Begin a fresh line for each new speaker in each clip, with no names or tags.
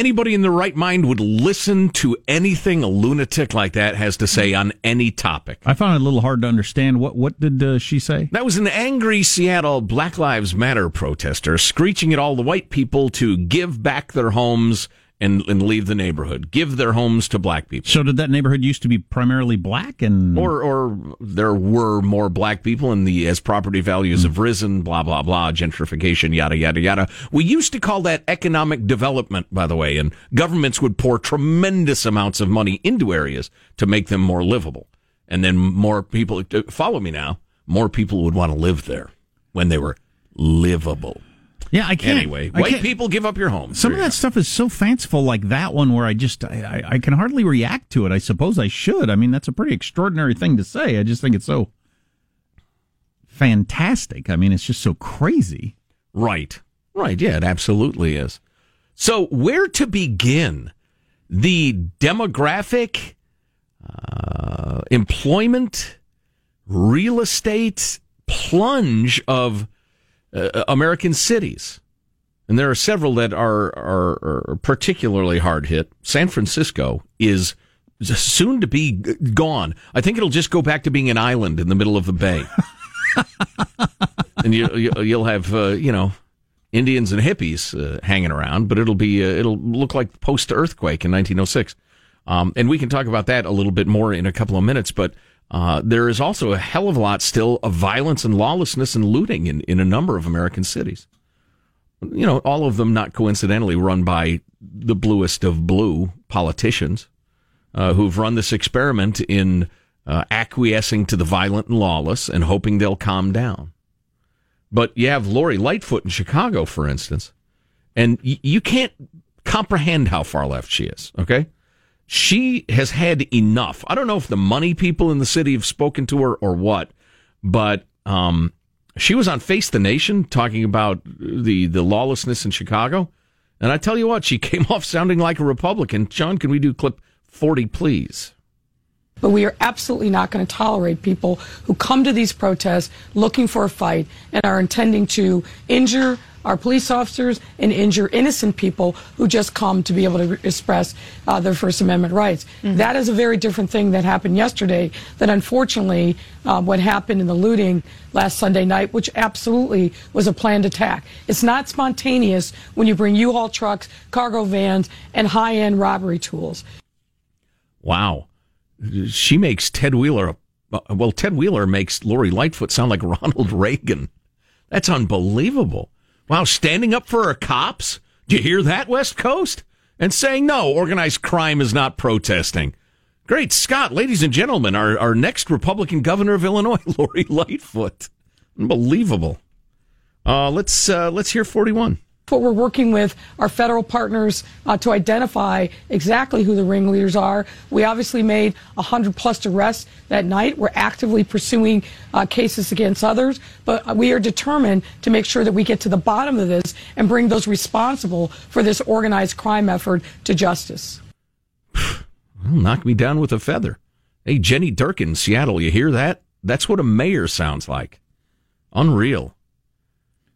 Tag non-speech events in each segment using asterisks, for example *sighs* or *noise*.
anybody in their right mind would listen to anything a lunatic like that has to say on any topic.
I found it a little hard to understand. What what did uh, she say?
That was an angry Seattle Black Lives Matter protester screeching at all the white people to give back their homes and, and leave the neighborhood. Give their homes to black people.
So did that neighborhood used to be primarily black and
Or, or there were more black people, and the as property values have hmm. risen, blah blah blah, gentrification, yada yada yada. We used to call that economic development, by the way, and governments would pour tremendous amounts of money into areas to make them more livable, and then more people follow me now. More people would want to live there when they were livable.
Yeah? I can't.
Anyway,
I
white
can't-
people give up your homes.
Some of that stuff is so fanciful, like that one, where I just I, I, I can hardly react to it. I suppose I should. I mean, that's a pretty extraordinary thing to say. I just think it's so fantastic. I mean, it's just so crazy.
Right. Right. Yeah, it absolutely is. So, where to begin? The demographic, uh, employment, real estate plunge of uh, American cities. And there are several that are, are, are particularly hard hit. San Francisco is soon to be gone. I think it'll just go back to being an island in the middle of the bay. *laughs* and you, you, you'll have, uh, you know, Indians and hippies uh, hanging around, but it'll be uh, it'll look like post earthquake in 1906. Um, and we can talk about that a little bit more in a couple of minutes. But uh, there is also a hell of a lot still of violence and lawlessness and looting in, in a number of American cities. You know, all of them not coincidentally run by the bluest of blue politicians uh, who've run this experiment in uh, acquiescing to the violent and lawless and hoping they'll calm down. But you have Lori Lightfoot in Chicago, for instance, and y- you can't comprehend how far left she is. Okay, she has had enough. I don't know if the money people in the city have spoken to her or what, but um, she was on Face the Nation talking about the the lawlessness in Chicago, and I tell you what, she *laughs* came off sounding like a Republican. John, can we do clip forty, please?
But we are absolutely not going to tolerate people who come to these protests looking for a fight and are intending to injure our police officers and injure innocent people who just come to be able to express uh, their First Amendment rights. That is a very different thing that happened yesterday than unfortunately uh, what happened in the looting last Sunday night, which absolutely was a planned attack. It's not spontaneous when you bring U-Haul trucks, cargo vans, and high-end robbery tools.
Wow. She makes Ted Wheeler, well, Ted Wheeler makes Lori Lightfoot sound like *laughs* Ronald Reagan. That's unbelievable. Wow, standing up for our cops? Do you hear that, West Coast? And saying, no, organized crime is not protesting. Great Scott, ladies and gentlemen, our, our next Republican governor of Illinois, *laughs* Lori Lightfoot. Unbelievable. Uh, let's, uh, let's hear 41.
What we're working with our federal partners uh, to identify exactly who the ringleaders are. We obviously made 100 plus arrests that night. We're actively pursuing uh, cases against others, but we are determined to make sure that we get to the bottom of this and bring those responsible for this organized crime effort to justice.
Well, knock me down with a feather. Hey, Jenny Durkan, Seattle, you hear that? That's what a mayor sounds like. Unreal.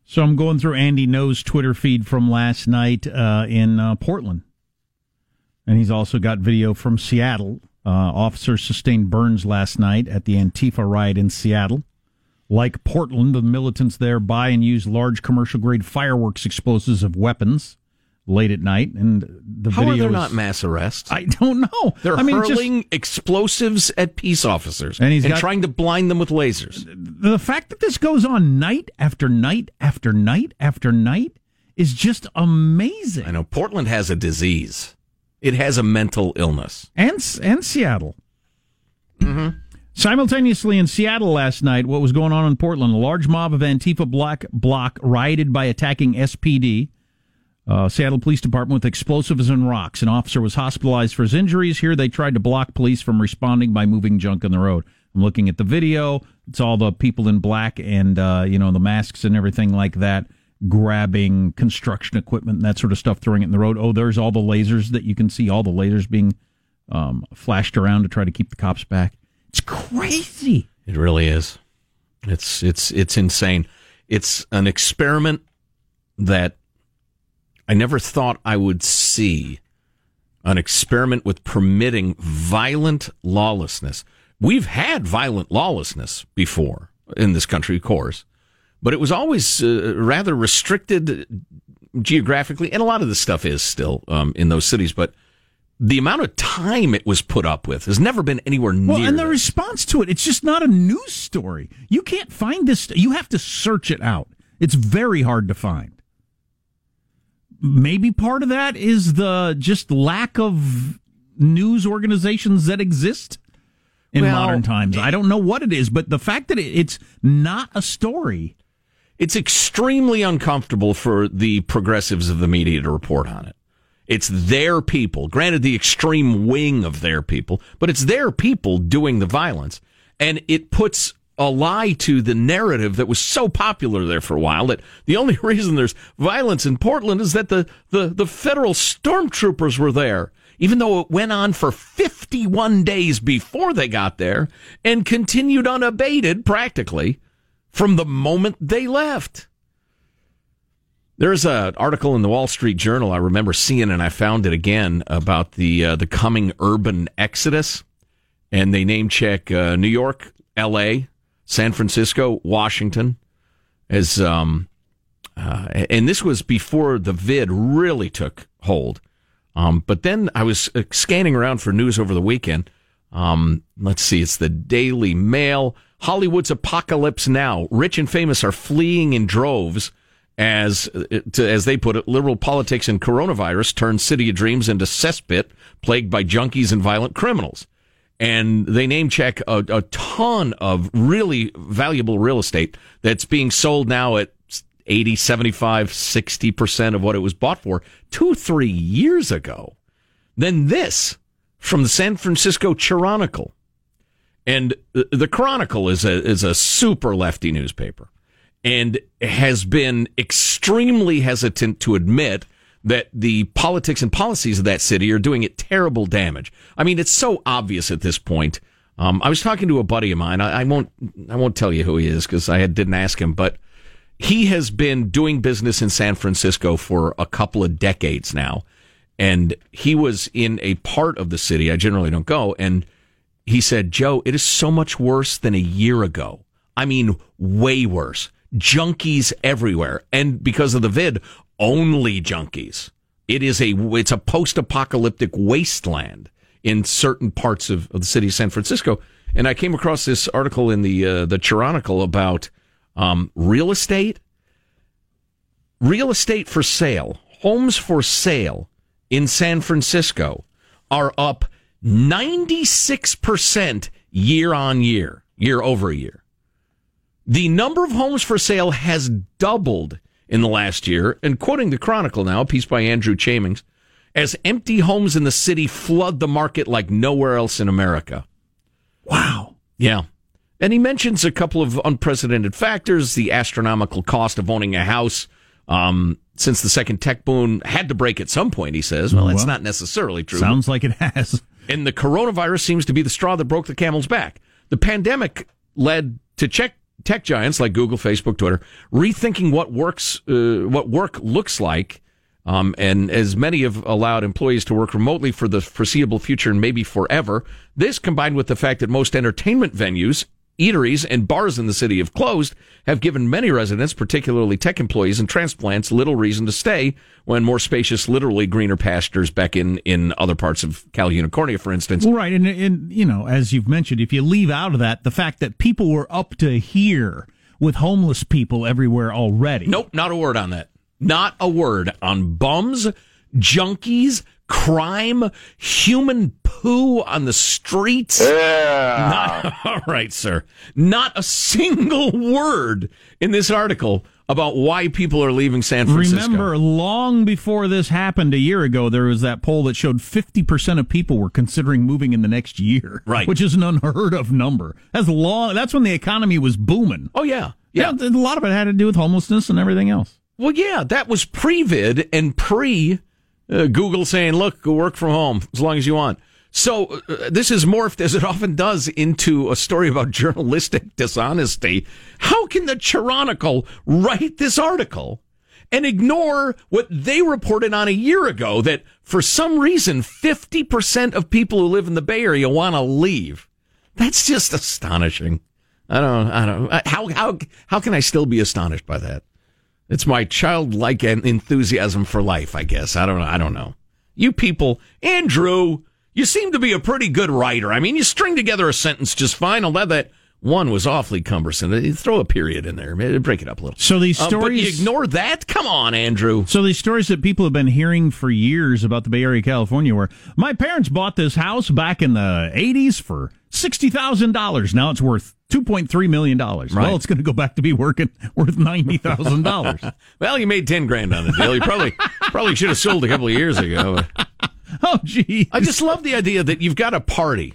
So I'm going through Andy Ngo's Twitter feed from last night uh, in uh, Portland, and he's also got video from Seattle. Uh, officers sustained burns last night at the Antifa riot in Seattle. Like Portland, the militants there buy and use large commercial grade fireworks explosives of weapons late at night, and the
How
video
are there
is-
not mass arrests?
I don't know.
They're
I mean, just-
hurling explosives at peace officers
And he's got-
trying to blind them with lasers.
the fact that this goes on night after night after night after night is just amazing.
I know Portland has a disease. It has a mental illness.
and and Seattle. Mm-hmm. Simultaneously in Seattle last night, what was going on in Portland? A large mob of Antifa black bloc rioted by attacking SPD. Uh, Seattle Police Department with explosives and rocks. An officer was hospitalized for his injuries. Here, they tried to block police from responding by moving junk on the road. I'm looking at the video. It's all the people in black and uh, you know the masks and everything like that, grabbing construction equipment and that sort of stuff, throwing it in the road. Oh, there's all the lasers that you can see. All the lasers being um, flashed around to try to keep the cops back. It's crazy.
It really is. It's it's it's insane. It's an experiment that I never thought I would see an experiment with permitting violent lawlessness. We've had violent lawlessness before in this country, of course, but it was always uh, rather restricted geographically, and a lot of this stuff is still um, in those cities, but the amount of time it was put up with has never been anywhere near.
Well, and the response to it, it's just not a news story. You can't find this. You have to search it out. It's very hard to find. Maybe part of that is the just lack of news organizations that exist in
Well,
modern times. I don't know what it is, but the fact that it's not a story.
it's extremely uncomfortable for the progressives of the media to report on it. It's their people, granted the extreme wing of their people, but it's their people doing the violence. And it puts a lie to the narrative that was so popular there for a while that the only *laughs* reason there's violence in Portland is that the, the, the federal stormtroopers were there. Even though it went on for 51 days before they got there and continued unabated practically from the moment they left. There's an article in the Wall Street Journal I remember seeing, and I found it again about the uh, the coming urban exodus, and they name check uh, New York, L.A., San Francisco, Washington, as um, uh, and this was before the vid really took hold. Um, but then I was uh, scanning around for news over the weekend. Um, let's see, it's the Daily Mail. Hollywood's apocalypse now. Rich and famous are fleeing in droves as, uh, to, as they put it, liberal politics and coronavirus turn city of dreams into cesspit plagued by junkies and violent criminals. And they name check a, a ton of really valuable real estate that's being sold now at 80, 75, 60% of what it was bought for two, three years ago. Then this from the San Francisco Chronicle. And the Chronicle is a, is a super lefty newspaper and has been extremely hesitant to admit that the politics and policies of that city are doing it terrible damage. I mean, it's so obvious at this point. Um, I was talking to a buddy of mine. I, I won't, I won't tell you who he is because I had, didn't ask him, but he has been doing business in San Francisco for a couple of decades now. And he was in a part of the city. I generally don't go. And he said, Joe, it is so much worse than a year ago. I mean, way worse. Junkies everywhere. And because of the vid, only junkies. It is a, it's a post-apocalyptic wasteland in certain parts of, of the city of San Francisco. And I came across this article in the, uh, the Chronicle about, um, real estate. Real estate for sale, homes for sale in San Francisco are up 96% year on year, year over year. The number of homes for sale has doubled in the last year. And quoting the Chronicle now, a piece by Andrew Chamings, as empty homes in the city flood the market like nowhere else in America.
Wow.
Yeah. And he mentions a couple of unprecedented factors the astronomical cost of owning a house. Um, since the second tech boom had to break at some point, he says. Well, that's
Well,
not necessarily true.
Sounds like it has.
And the coronavirus seems to be the straw that broke the camel's back. The pandemic led to check tech giants like Google, Facebook, Twitter rethinking what works, uh, what work looks like. Um, and as many have allowed employees to work remotely for the foreseeable future and maybe forever, this combined with the fact that most entertainment venues, eateries, and bars in the city have closed have given many residents, particularly tech employees and transplants, little reason to stay when more spacious, literally greener pastures beckon in, in other parts of Cal Unicornia, for instance.
Well, right, and and you know, as you've mentioned, if you leave out of that the fact that people were up to here with homeless people everywhere already.
Nope, not a word on that. Not a word on bums, junkies, crime, human poo on the streets. Not, *laughs* all right, sir. Not a single word in this article about why people are leaving San Francisco.
Remember, long before this happened a year ago, there was that poll that showed 50% of people were considering moving in the next year.
Right.
Which is an unheard of number. That's long. That's when the economy was booming.
Oh yeah, yeah.
a lot of it had to do with homelessness and everything else.
Well, yeah, that was pre-vid and pre uh, Google saying, "Look, work from home as long as you want." So uh, this is morphed, as it often does, into a story about *laughs* journalistic dishonesty. How can the Chronicle write this article and ignore what they reported on a year ago that for some reason 50% of people who live in the Bay Area want to leave. That's just astonishing. I don't, I don't, how, how, how can I still be astonished by that? It's my childlike enthusiasm for life, I guess. I don't know. I don't know. You people, Andrew, you seem to be a pretty good writer. I mean, you string together a sentence just fine. Although that one was awfully cumbersome. Throw a period in there. Maybe Break it up a little.
So these stories. Um, but
you ignore that? Come on, Andrew.
So these stories that people have been hearing for years about the Bay Area, California, where my parents bought this house back in the 80s for $60,000. Now it's worth $2.3 million. Right. Well, it's going to go back to be working worth $90,000. *laughs*
well, you made 10 grand on the deal. You probably, probably should have sold a couple of years ago. *laughs*
oh, gee.
I just love the idea that you've got a party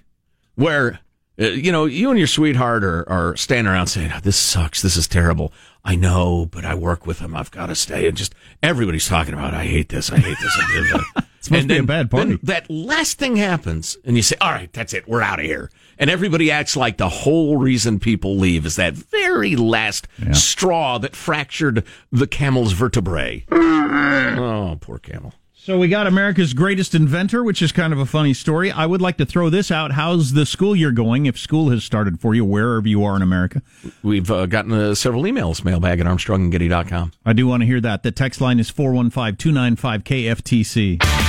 where, uh, you know, you and your sweetheart are, are standing around saying, oh, this sucks. This is terrible. I know, but I work with him. I've got to stay. And just everybody's talking about, I hate this. I hate this.
It's supposed and to be a bad party.
that last thing happens, and you say, all right, that's it. We're out of here. And everybody acts like the whole reason people leave is that very last yeah. straw that fractured the camel's vertebrae. *laughs* oh, poor camel.
So we got America's greatest inventor, which is kind of a funny story. I would like to throw this out. How's the school year going? If school has started for you, wherever you are in America,
we've uh, gotten uh, several emails. Mailbag at ArmstrongandGetty.com.
I do want to hear that. The text line is 415-295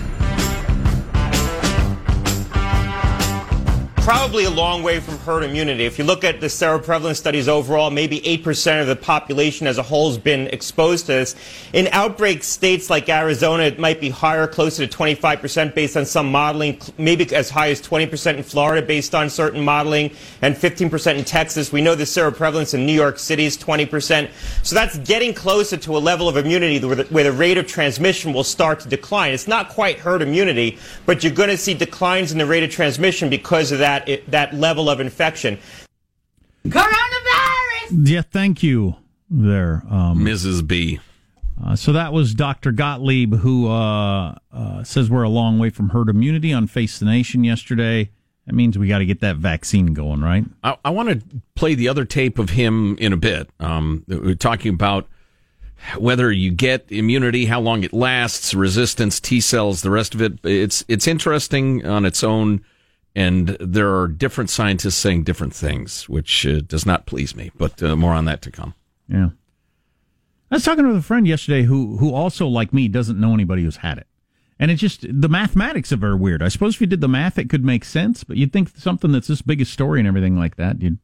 Probably a long way from herd immunity. If you look at the seroprevalence studies overall, maybe 8% of the population as a whole has been exposed to this. In outbreak states like Arizona, it might be higher, closer to 25% based on some modeling, maybe as high as 20% in Florida based on certain modeling, and 15% in Texas. We know the seroprevalence in New York City is 20%. So that's getting closer to a level of immunity where the, where the rate of transmission will start to decline. It's not quite herd immunity, but you're going to see declines in the rate of transmission because of that that that level of infection.
Coronavirus.
Yeah, thank you there, um,
Mrs. B.
Uh, so that was Dr. Gottlieb, who uh, uh, says we're a long way from herd immunity on Face the Nation yesterday. That means we got to get that vaccine going, right?
I, I want to play the other tape of him in a bit. Um, we're talking about whether you get immunity, how long it lasts, resistance, T cells, the rest of it. It's it's interesting on its own and there are different scientists saying different things, which uh, does not please me. But uh, more on that to come.
Yeah, I was talking with a friend yesterday who who also, like me, doesn't know anybody who's had it, and it just the mathematics are very weird. I suppose if you did the math, it could make sense, but you'd think something that's this big a story and everything like that, you'd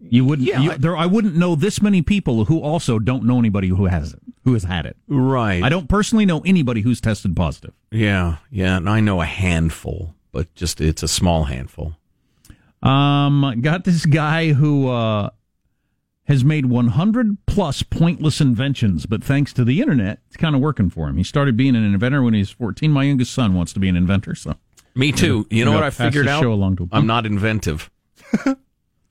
you wouldn't. Yeah, you, I, there, I wouldn't know this many people who also don't know anybody who has it, who has had it.
Right.
I don't personally know anybody who's tested positive.
Yeah, yeah, and I know a handful but just it's a small handful.
Um, got this guy who uh, has made 100 plus pointless inventions, but thanks to the internet, it's kind of working for him. He started being an inventor when he was 14. My youngest son wants to be an inventor, so.
Me too. You know what I figured out? I'm not inventive.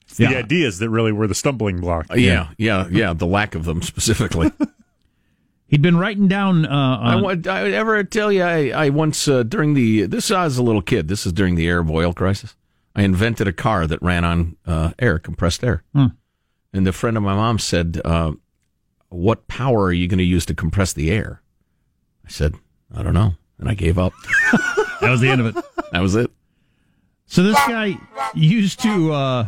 It's yeah. the ideas that really were the stumbling block.
Yeah, yeah, yeah. The lack of them specifically. *laughs*
He'd been writing down. Uh,
I, want, I ever tell you, I, I once uh, during the this I was a little kid. This is during the Arab oil crisis. I invented a car that ran on uh, air, compressed air. Hmm. And the friend of my mom said, uh, "What power are you going to use to compress the air?" I said, "I don't know," and I gave up. *laughs*
that was the end of it.
That was it.
So this guy used to uh,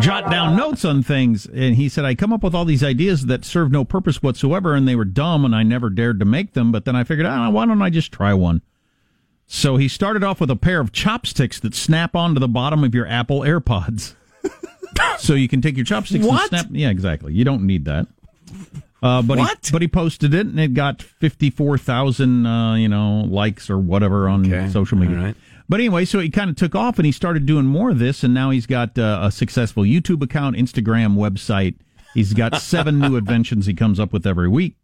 jot down notes on things, and he said, "I come up with all these ideas that serve no purpose whatsoever, and they were dumb, and I never dared to make them. But then I figured, oh, why don't I just try one?" So he started off with a pair of chopsticks that snap onto the bottom of your Apple AirPods, *laughs* so you can take your chopsticks
what?
and snap. Yeah, exactly. You don't need that. Uh, but
what?
he but he posted it, and it got fifty four thousand, uh, you know, likes or whatever on okay. social media. But anyway, so he kind of took off and he started doing more of this, and now he's got uh, a successful YouTube account, Instagram, website. He's got *laughs* seven new inventions he comes up with every week.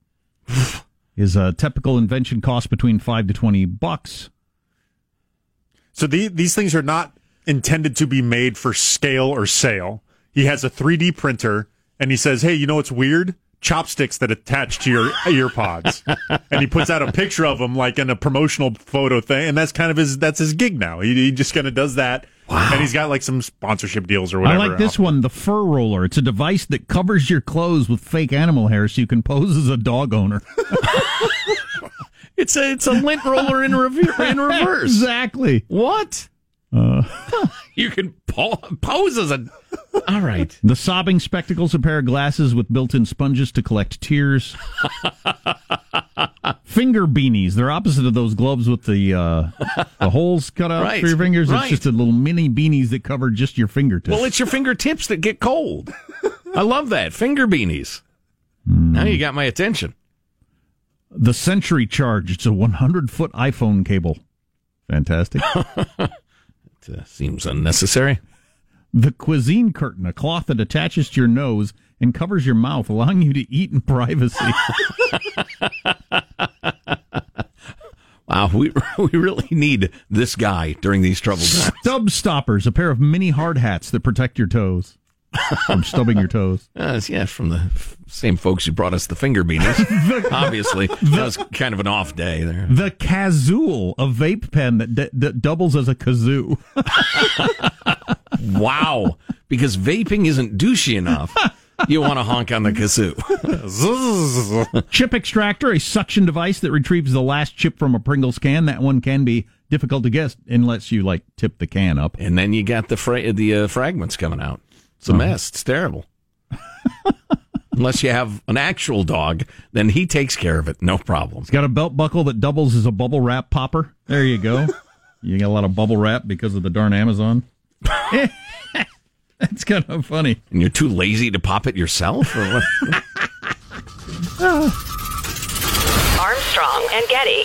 His uh, typical invention costs between five to twenty bucks.
So the, these things are not intended to be made for scale or sale. He has a 3D printer and he says, "Hey, you know what's weird? Chopsticks that attach to your ear pods." and he puts out a picture of them like in a promotional photo thing, and that's kind of his that's his gig now. He, he just kind of does that. Wow. And he's got like some sponsorship deals or whatever.
I like this one, the fur roller. It's a device that covers your clothes with fake animal hair so you can pose as a dog owner. *laughs*
it's a it's a lint roller in, rev- in reverse.
exactly.
What? Uh, *laughs* you can po- pose as a. All right.
The sobbing spectacles, a pair of glasses with built-in sponges to collect tears. *laughs* Finger beanies. They're opposite of those gloves with the uh, the holes cut out
right.
for your fingers.
Right.
It's just a little mini beanies that cover just your fingertips.
Well, it's your fingertips that get cold. I love that finger beanies. Mm. Now you got my attention.
The Century Charge. It's a 100 foot iPhone cable. Fantastic. *laughs*
Uh, seems unnecessary.
The cuisine curtain, a cloth that attaches to your nose and covers your mouth, allowing you to eat in privacy. *laughs*
wow, we *laughs* we really need this guy during these troubled times.
Stub stoppers, a pair of mini hard hats that protect your toes *laughs* from stubbing your toes. *laughs*
Uh, yeah, from the same folks who brought us the finger beanies. *laughs* Obviously, that was kind of an off day there.
The Kazool, a vape pen that, d- that doubles as a kazoo.
wow, because vaping isn't douchey enough. You want to honk on the kazoo.
chip extractor, a suction device that retrieves the last chip from a Pringles can. That one can be difficult to guess unless you like tip the can up.
And then you got the fra- the uh, fragments coming out. It's a uh-huh. mess. It's terrible. *laughs* Unless you have an actual dog, then he takes care of it. No problem.
It's got a belt buckle that doubles as a bubble wrap popper. There you go. *laughs* you got a lot of bubble wrap because of the darn Amazon. *laughs* That's kind of funny.
And you're too lazy to pop it yourself? Or what?
Armstrong and Getty.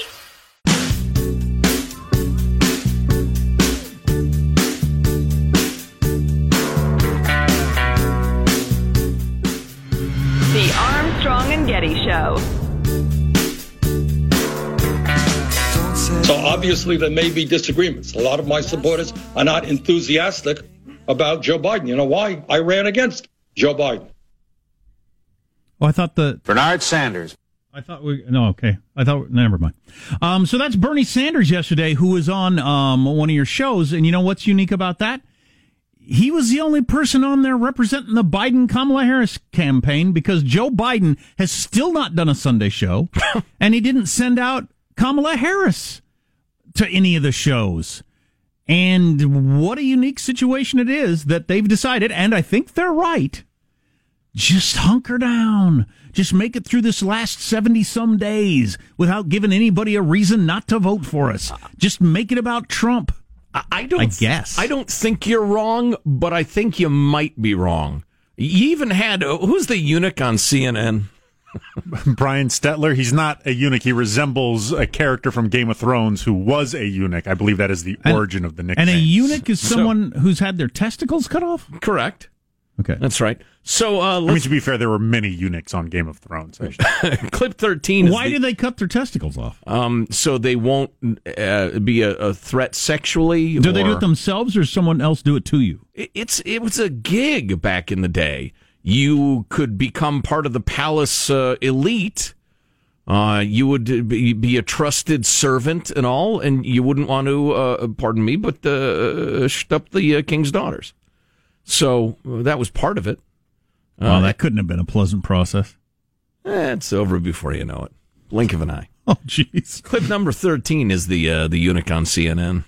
Getty Show.
So obviously there may be disagreements. A lot of my supporters are not enthusiastic about Joe Biden. You know why? I ran against Joe Biden.
Oh, I thought the
Bernard Sanders.
I thought we no okay. I thought never mind. Um, so that's Bernie Sanders yesterday, who was on um, one of your shows, and you know what's unique about that? He was the only person on there representing the Biden Kamala Harris campaign because Joe Biden has still not done a Sunday show, *laughs* and he didn't send out Kamala Harris to any of the shows. And what a unique situation it is that they've decided, and I think they're right. Just hunker down. Just make it through this last 70 some days without giving anybody a reason not to vote for us. Just make it about Trump.
I don't
I guess.
I don't think you're wrong, but I think you might be wrong. You even had uh, who's the eunuch on CNN? *laughs*
Brian Stelter. He's not a eunuch. He resembles a character from Game of Thrones who was a eunuch. I believe that is the
and,
origin of the nickname.
And a eunuch is someone so, who's had their testicles cut off?
Correct.
Okay.
That's right. So, uh,
I mean, to be fair, there were many eunuchs on Game of Thrones. *laughs*
Clip 13.
Why
the,
do they cut their testicles off?
Um, so they won't uh, be a, a, threat sexually.
Do
or,
they do it themselves or someone else do it to you?
It, it's It was a gig back in the day you could become part of the palace uh, elite. Uh, you would be, be, a trusted servant and all, and you wouldn't want to, uh, pardon me, but uh, up the uh, king's daughters. So uh, that was part of it.
Well, that couldn't have been a pleasant process.
Eh, it's over before you know it. Blink of an eye. *laughs*
Oh, jeez.
Clip number thirteen is the the eunuch on CNN.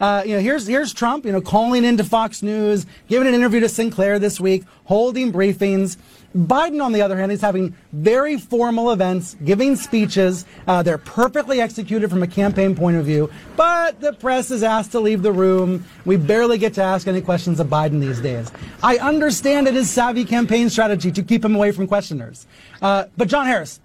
Uh, you know, here's here's Trump, you know, calling into Fox News, giving an interview to Sinclair this week, holding briefings. Biden, on the other hand, is having very formal events, giving speeches. Uh, they're perfectly executed from a campaign point of view, but the press is asked to leave the room. We barely get to ask any questions of Biden these days. I understand it is savvy campaign strategy to keep him away from questioners. Uh, but John Harris,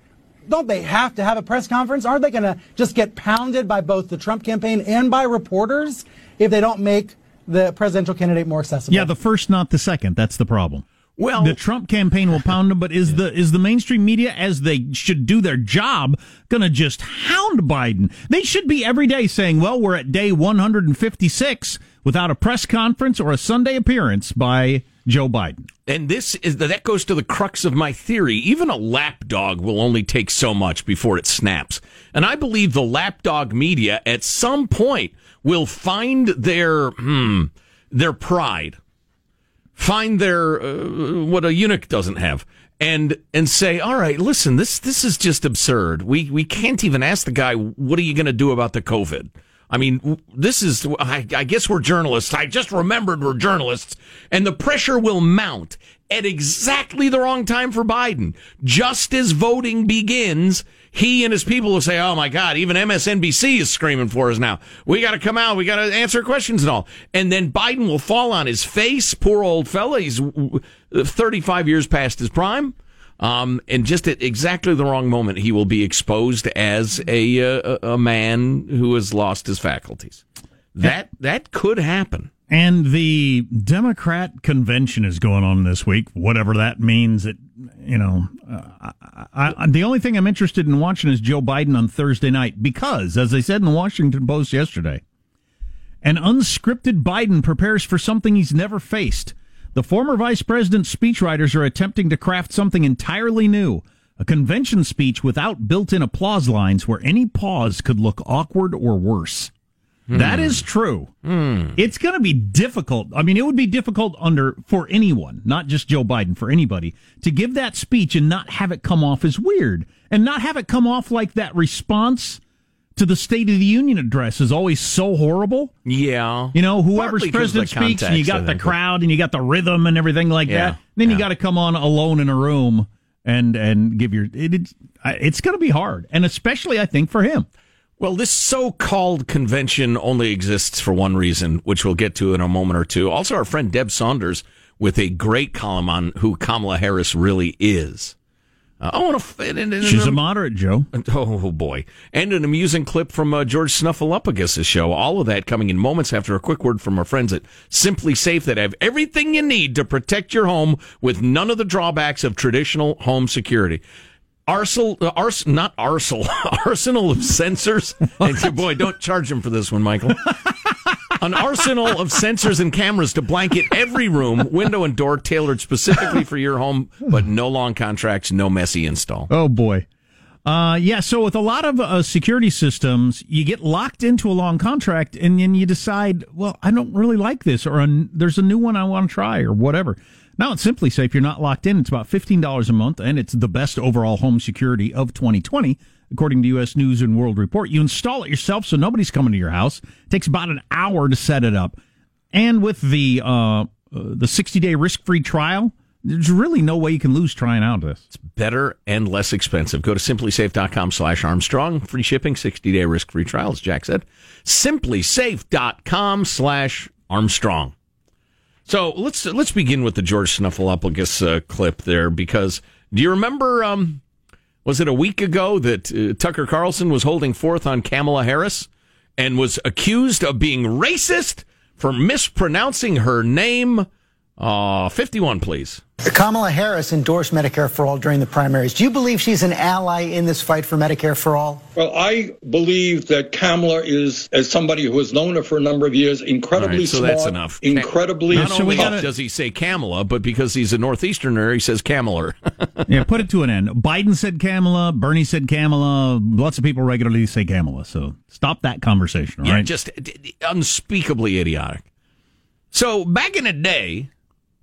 don't they have to have a press conference? Aren't they going to just get pounded by both the Trump campaign and by reporters if they don't make the presidential candidate more accessible?
Yeah, the first, not the second. That's the problem.
Well,
the Trump campaign will pound them, but is yeah. the is the mainstream media, as they should do their job, going to just hound Biden? They should be every day saying, "Well, we're at day 156 without a press conference or a Sunday appearance by Joe Biden.
And this is that goes to the crux of my theory. Even a lapdog will only take so much before it snaps. And I believe the lapdog media at some point will find their hmm, their pride, find their uh, what a eunuch doesn't have, and and say, all right, listen, this this is just absurd. We we can't even ask the guy, what are you going to do about the COVID? I mean, this is, I, I, guess we're journalists. I just remembered we're journalists. And the pressure will mount at exactly the wrong time for Biden. Just as voting begins, he and his people will say, Oh my God, even MSNBC is screaming for us now. We got to come out. We got to answer questions and all. And then Biden will fall on his face. Poor old fella. He's 35 years past his prime. Um, and just at exactly the wrong moment, he will be exposed as a uh, a man who has lost his faculties. That that could happen.
And the Democrat convention is going on this week, whatever that means. It, you know, uh, I, I, the only thing I'm interested in watching is Joe Biden on Thursday night because, as I said in the Washington Post yesterday, an unscripted Biden prepares for something he's never faced. The former vice president's speechwriters are attempting to craft something entirely new a convention speech without built in applause lines where any pause could look awkward or worse. Hmm. That is true. Hmm. It's going to be difficult. I mean, it would be difficult under for anyone, not just Joe Biden, for anybody to give that speech and not have it come off as weird and not have it come off like that response to the State of the Union address is always so horrible.
Yeah.
You know, whoever's president speaks, and you got the crowd, and you got the rhythm and everything like yeah. that. Then yeah. you got to come on alone in a room and and give your. It, it's it's going to be hard, and especially I think for him.
Well, this so-called convention only exists for one reason, which we'll get to in a moment or two. Also, our friend Deb Saunders with a great column on who Kamala Harris really is. Uh, I want
to. Fit in. She's a moderate, Joe. *laughs*
Oh boy! And an amusing clip from uh, George Snuffleupagus' show. All of that coming in moments after a quick word from our friends at SimpliSafe that have everything you need to protect your home with none of the drawbacks of traditional home security. Arsenal, uh, ars, not arsenal, *laughs* arsenal of sensors. *laughs* and boy, don't charge him for this one, Michael. An arsenal of sensors and cameras to blanket every room, window, and door tailored specifically for your home, but no long contracts, no messy install.
Oh, boy. Uh, yeah, so with a lot of uh, security systems, you get locked into a long contract and then you decide, well, I don't really like this, or there's a new one I want to try, or whatever. Now it's SimpliSafe. You're not locked in. It's about $15 a month, and it's the best overall home security of 2020 according to U.S. News and World Report. You install it yourself, so nobody's coming to your house. It takes about an hour to set it up, and with the uh, uh the 60 day risk free trial. There's really no way you can lose trying out this.
It's better and less expensive. Go to simplisafe.com slash Armstrong. Free shipping, 60 day risk free trial, as Jack said. Simplisafe.com slash Armstrong. So let's let's begin with the George Snuffleupagus uh, clip there because do you remember um, was it a week ago that uh, Tucker Carlson was holding forth on Kamala Harris and was accused of being racist for mispronouncing her name? Uh, 51, please.
Kamala Harris endorsed Medicare for All during the primaries. Do you believe she's an ally in this fight for Medicare for All?
Well, I believe that Kamala is, as somebody who has known her for a number of years, incredibly right, so smart. that's enough. Incredibly
Not only gotta, does he say Kamala, but because he's a Northeasterner, he says Kamala. *laughs*
yeah, put it to an end. Biden said Kamala, Bernie said Kamala. Lots of people regularly say Kamala. So stop that conversation, all
yeah,
right?
just unspeakably idiotic. So back in the day,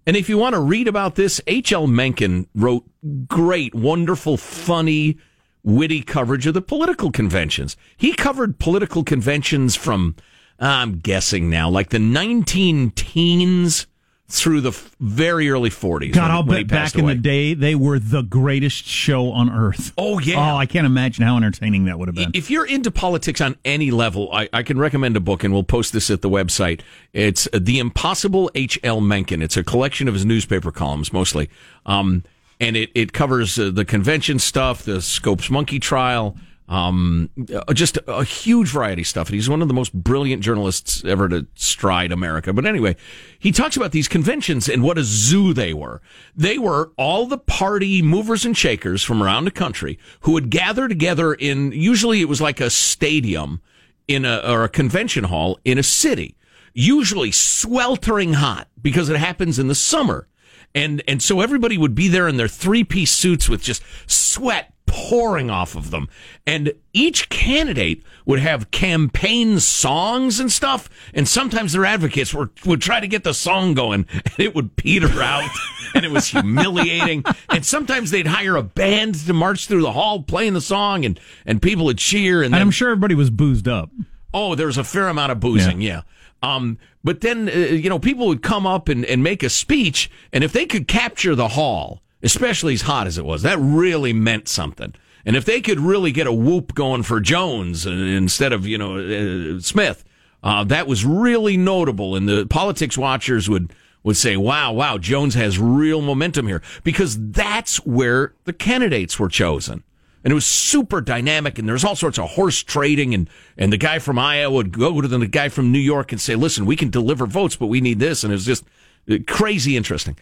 and if you want to read about this, H.L. Mencken wrote great, wonderful, funny, witty coverage of the political conventions. He covered political conventions from, I'm guessing now, like the 19 teens through the very early 40s.
God, when, I'll bet back away. in the day they were the greatest show on earth.
Oh, yeah.
Oh, I can't imagine how entertaining that would have been.
If you're into politics on any level, I, I can recommend a book, and we'll post this at the website. It's The Impossible H.L. Mencken. It's a collection of his newspaper columns, mostly. Um, and it, it covers uh, the convention stuff, the Scopes Monkey trial, um, uh, just a huge variety of stuff. And he's one of the most brilliant journalists ever to stride America. But anyway, he talks about these conventions and what a zoo they were. They were all the party movers and shakers from around the country who would gather together in, usually it was like a stadium in a, or a convention hall in a city, usually sweltering hot because it happens in the summer And and so everybody would be there in their three piece suits with just sweat pouring off of them. And each candidate would have campaign songs and stuff. And sometimes their advocates were, would try to get the song going *laughs* and it would peter out and it was humiliating. and sometimes they'd hire a band to march through the hall playing the song and, and people would cheer. And,
and
then,
I'm sure everybody was boozed up.
Oh, there was a fair amount of boozing, yeah. yeah. Um, but then, uh, you know, people would come up and, and make a speech, and if they could capture the hall, especially as hot as it was, that really meant something. And if they could really get a whoop going for Jones uh, instead of, you know, uh, Smith, uh, that was really notable. And the politics watchers would, would say, wow, wow, Jones has real momentum here. Because that's where the candidates were chosen. And it was super dynamic and there was all sorts of horse trading and and the guy from Iowa would go to the guy from New York and say listen we can deliver votes but we need this. And it was just uh, crazy interesting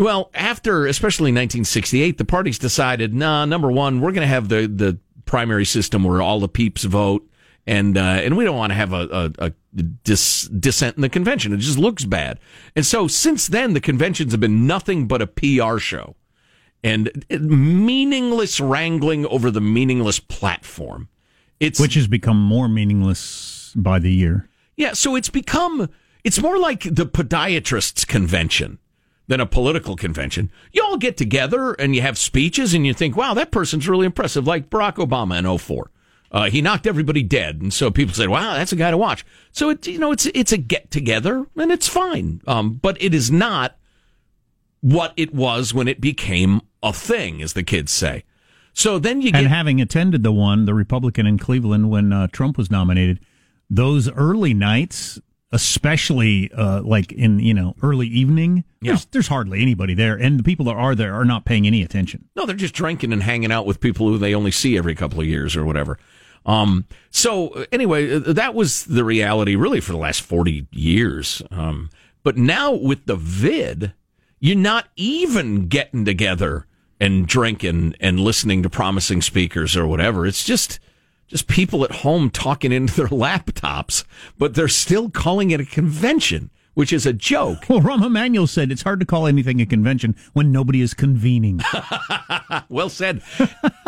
well after especially 1968 the parties decided nah number one we're going to have the the primary system where all the peeps vote and uh, and we don't want to have a, a, a dis, dissent in the convention it just looks bad and so since then the conventions have been nothing but a PR show and meaningless wrangling over the meaningless platform.
It's which has become more meaningless by the year.
Yeah, so it's become it's more like the podiatrists convention than a political convention. You all get together and you have speeches and you think, "Wow, that person's really impressive." Like Barack Obama in 04. Uh, he knocked everybody dead, and so people said, "Wow, that's a guy to watch." So it, you know, it's it's a get together, and it's fine. Um, but it is not what it was when it became a thing, as the kids say. So then you get.
And having attended the one, the Republican in Cleveland, when uh, Trump was nominated, those early nights, especially uh, like in you know early evening, yeah. there's, there's hardly anybody there, and the people that are there are not paying any attention.
No, they're just drinking and hanging out with people who they only see every couple of years or whatever. Um, so uh, anyway, uh, that was the reality really for the last 40 years. Um, but now with the vid, you're not even getting together and drinking and listening to promising speakers or whatever. It's just just people at home talking into their *laughs* laptops, but they're still calling it a convention, which is a joke.
Well, Rahm Emanuel said it's hard to call anything a convention when nobody is convening. *laughs*
well said.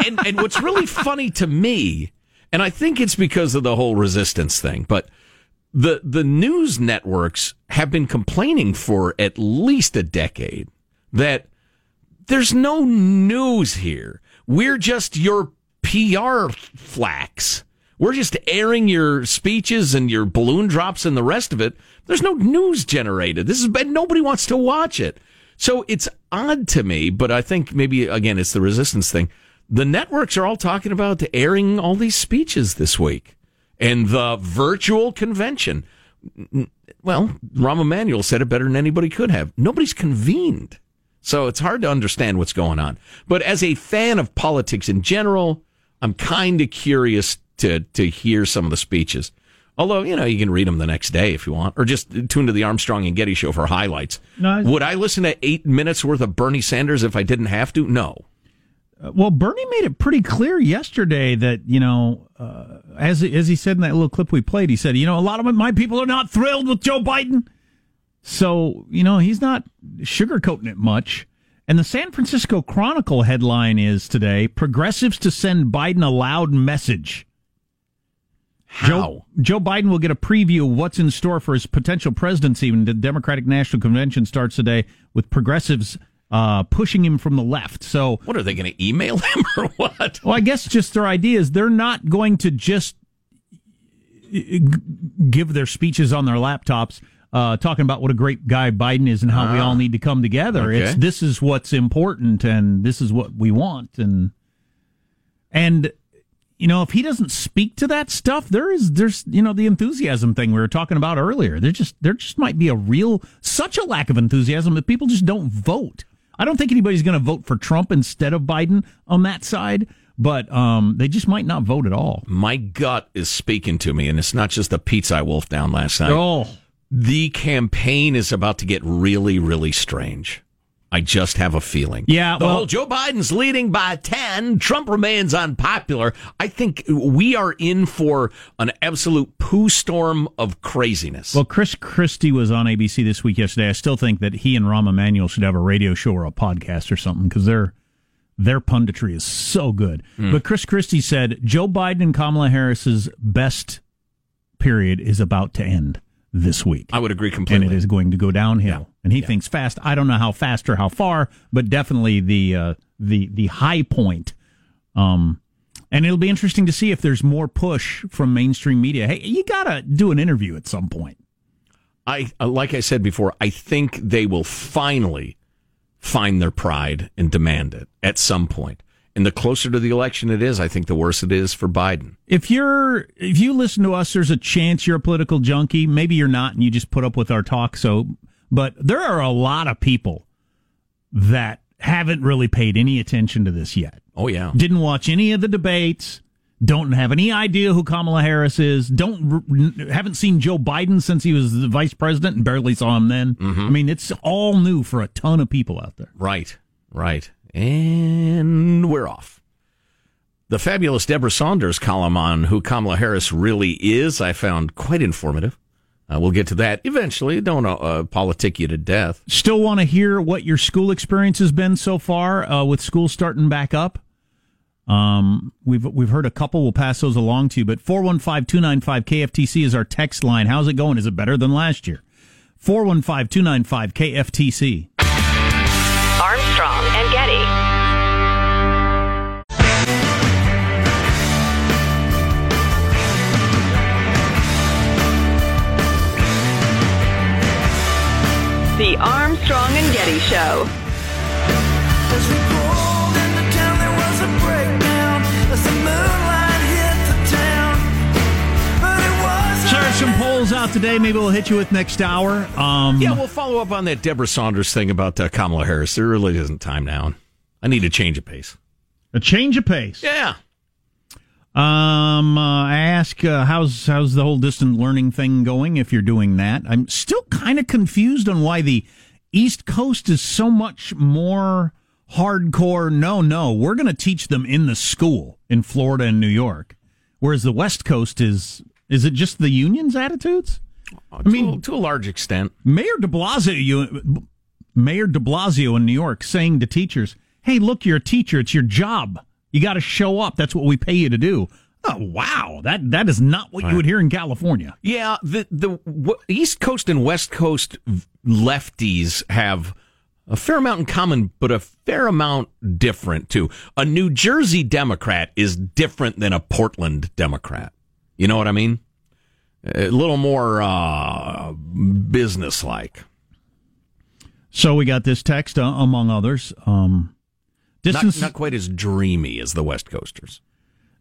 and, and what's really funny to me, and I think it's because of the whole resistance thing, but the the news networks have been complaining for at least a decade that there's no news here. We're just your PR flacks. We're just airing your speeches and your balloon drops and the rest of it. There's no news generated. This is bad. Nobody wants to watch it. So it's odd to me, but I think maybe again it's the resistance thing. The networks are all talking about airing all these speeches this week and the virtual convention. Well, Rahm Emanuel said it better than anybody could have. Nobody's convened. So it's hard to understand what's going on. But as a fan of politics in general, I'm kind of curious to, to hear some of the speeches. Although, you know, you can read them the next day if you want, or just tune to the Armstrong and Getty show for highlights. No, Would I listen to eight minutes worth of Bernie Sanders if I didn't have to? No.
Uh, well, Bernie made it pretty clear yesterday that, you know, uh, as, as he said in that little clip we played, he said, you know, a lot of my people are not thrilled with Joe Biden. So, you know, he's not sugarcoating it much. And the San Francisco Chronicle headline is today Progressives to send Biden a loud message.
How?
Joe, Joe Biden will get a preview of what's in store for his potential presidency when the Democratic National Convention starts today with progressives uh, pushing him from the left. So,
what are they going to email *laughs* him or what?
Well, I guess just their idea is they're not going to just give their speeches on their laptops uh, talking about what a great guy Biden is and how ah, we all need to come together. Okay. It's this is what's important and this is what we want and and you know if he doesn't speak to that stuff, there is there's you know the enthusiasm thing we were talking about earlier. There just there just might be a real such a lack of enthusiasm that people just don't vote. I don't think anybody's going to vote for Trump instead of Biden on that side but um, they just might not vote at all.
My gut is speaking to me, and it's not just the pizza I wolfed down last night.
Oh,
the campaign is about to get really, really strange. I just have a feeling.
Yeah,
the
well-
whole Joe Biden's leading by 10, Trump remains unpopular. I think we are in for an absolute poo storm of craziness.
Well, Chris Christie was on ABC this week yesterday. I still think that he and Rahm Emanuel should have a radio show or a podcast or something because their their punditry is so good. Hmm. But Chris Christie said Joe Biden and Kamala Harris's best period is about to end this week.
I would agree
and
completely.
it is going to go downhill. And he thinks fast. I don't know how fast or how far, but definitely the uh, the the high point. Um, and it'll be interesting to see if there's more push from mainstream media. Hey, you gotta do an interview at some point.
I uh, like I said before, I think they will finally find their pride and demand it at some point. And the closer to the election it is, I think the worse it is for Biden.
If you're if you listen to us, there's a chance you're a political junkie. Maybe you're not, and you just put up with our talk. So, but there are a lot of people that haven't really paid any attention to this yet.
Oh yeah.
didn't watch any of the debates don't have any idea who Kamala Harris is don't haven't seen Joe Biden since he was the vice president and barely saw him then mm-hmm. I mean it's all new for a ton of people out there
Right, right. And we're off. The fabulous Debra Saunders column on who Kamala Harris really is, I found quite informative. Uh, we'll get to that eventually. Don't uh, uh, politic you to death.
still want to hear what your school experience has been so far uh, with school starting back up um, we've we've heard a couple. We'll pass those along to you. But 415-295 KFTC is our text line. How's it going? Is it better than last year? 415-295
The Armstrong and Getty Show.
So there's some polls out today. Maybe we'll hit you with next hour. Um,
Yeah, we'll follow up on that Debra Saunders thing about uh, Kamala Harris. There really isn't time now. I need a change of pace.
a change of pace.
Yeah.
Um, uh, I ask uh, how's how's the whole distant learning thing going? If you're doing that, I'm still kind of confused on why the East Coast is so much more hardcore. No, no, we're going to teach them in the school in Florida and New York, whereas the West Coast is is it just the unions' attitudes?
I mean, to, a large extent.
Mayor De Blasio, you, Mayor De Blasio in New York, saying to teachers, "Hey, look, you're a teacher. It's your job. You got to show up. That's what we pay you to do." Oh, wow, that that is not what you would hear in California.
Yeah, the the w- East Coast and West Coast lefties have a fair amount in common, but a fair amount different too. A New Jersey Democrat is different than a Portland Democrat. You know what I mean? A little more uh, businesslike.
So we got this text, uh, among others. Um, distance
not quite as dreamy as the West Coasters.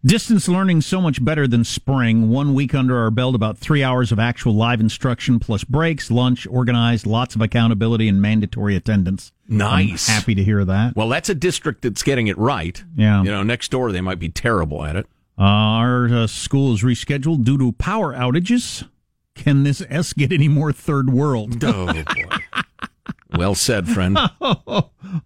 distance learning so much better than spring. One week under our belt, about three hours of actual live instruction plus breaks, lunch, organized, lots of accountability and mandatory attendance.
Nice.
I'm happy to hear that.
Well, that's a district that's getting it right.
Yeah.
You know, next door they might be terrible at it.
Uh, our uh, school is rescheduled due to power outages. Can this S get any more third world?
Oh boy. *laughs* well said, friend. *laughs*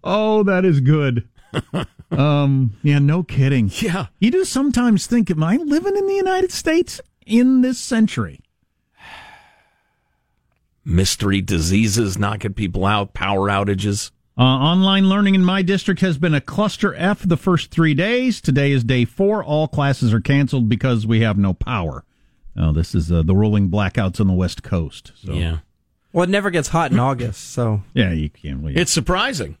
oh, that is good. *laughs* um, yeah, no kidding.
Yeah.
You do sometimes think, am I living in the United States in this century? *sighs*
Mystery diseases knocking people out, power outages.
Uh, online learning in my district has been a cluster F the first three days. Today is day four. All classes are canceled because we have no power. Oh, this is uh, the rolling blackouts on the West Coast. So,
Yeah.
Well, it never gets hot in August, so
yeah, you can't. Well,
It's surprising.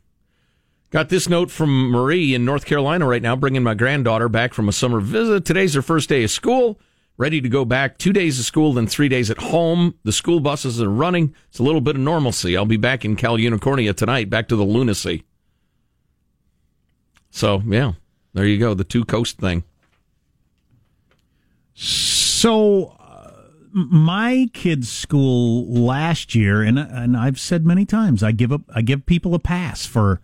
Got this note from Marie in North Carolina right now, bringing my granddaughter back from a summer visit. Today's her first day of school. Ready to go back. Two days of school, then three days at home. The school buses are running. It's a little bit of normalcy. I'll be back in Cal Unicornia tonight, back to the lunacy. So, yeah, there you go. The two coast thing.
So, uh, my kids' school last year, and and I've said many times, I give up, I give people a pass for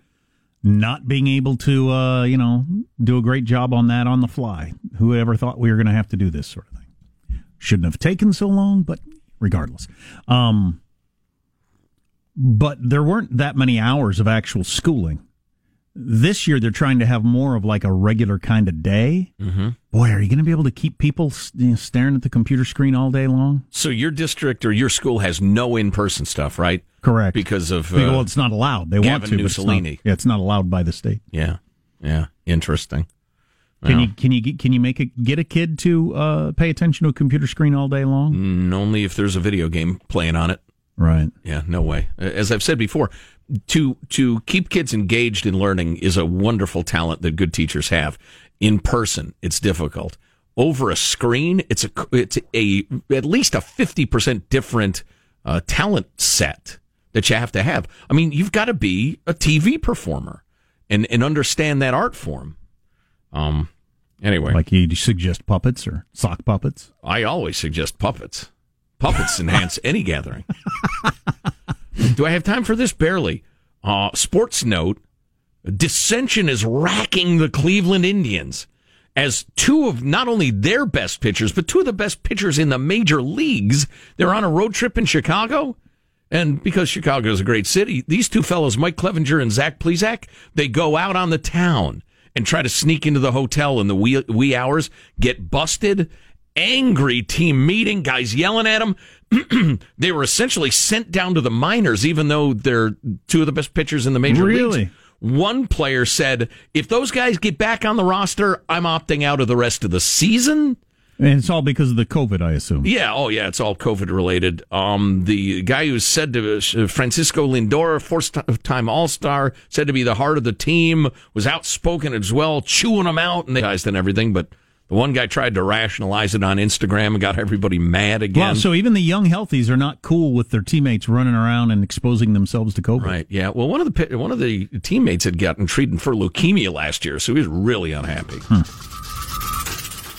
not being able to, uh, you know, do a great job on that on the fly. Who ever thought we were going to have to do this sort of thing? Shouldn't have taken so long, but regardless, um, but there weren't that many hours of actual schooling. This year, they're trying to have more of like a regular kind of day.
Mm-hmm.
Boy, are you going to be able to keep people you know, staring at the computer screen all day long?
So your district or your school has no in-person stuff, right?
Correct.
Because of uh,
well, it's not allowed. They want to. but it's not-
Mussolini.
yeah, it's not allowed by the state.
yeah, yeah, interesting.
Can
Well,
you can you get- can you make a get a kid to uh, pay attention to a computer screen all day long?
mm, only if there's a video game playing on it.
Right.
Yeah, no way. As I've said before, to to keep kids engaged in learning is a wonderful talent that good teachers have. In person, it's difficult. Over a screen, it's a it's a at least a fifty percent different uh, talent set that you have to have. I mean, you've got to be a TV performer and and understand that art form. Um. Anyway,
Like you suggest puppets or sock puppets.
I always suggest puppets. Puppets enhance any gathering. *laughs* Do I have time for this? Barely. Uh, sports note dissension is racking the Cleveland Indians as two of not only their best pitchers, but two of the best pitchers in the major leagues. They're on a road trip in Chicago. And because Chicago is a great city, these two fellows, Mike Clevinger and Zach Plesac, they go out on the town and try to sneak into the hotel in the wee, wee hours, get busted. Angry team meeting, guys yelling at them. *clears throat* they were essentially sent down to the minors, even though they're two of the best pitchers in the major leagues.
Really?
leagues. One player said, if those guys get back on the roster, I'm opting out of the rest of the season.
And it's all because of the COVID, I assume.
Yeah, oh yeah, it's all COVID related. Um, the guy who's said to uh, Francisco Lindor, fourth-time All-Star, said to be the heart of the team, was outspoken as well, chewing them out and they guys and everything. But the one guy tried to rationalize it on Instagram and got everybody mad again.
Wow, so even the young healthies are not cool with their teammates running around and exposing themselves to COVID.
Right. Yeah. Well, one of the one of the teammates had gotten treated for leukemia last year, so he was really unhappy. Hmm.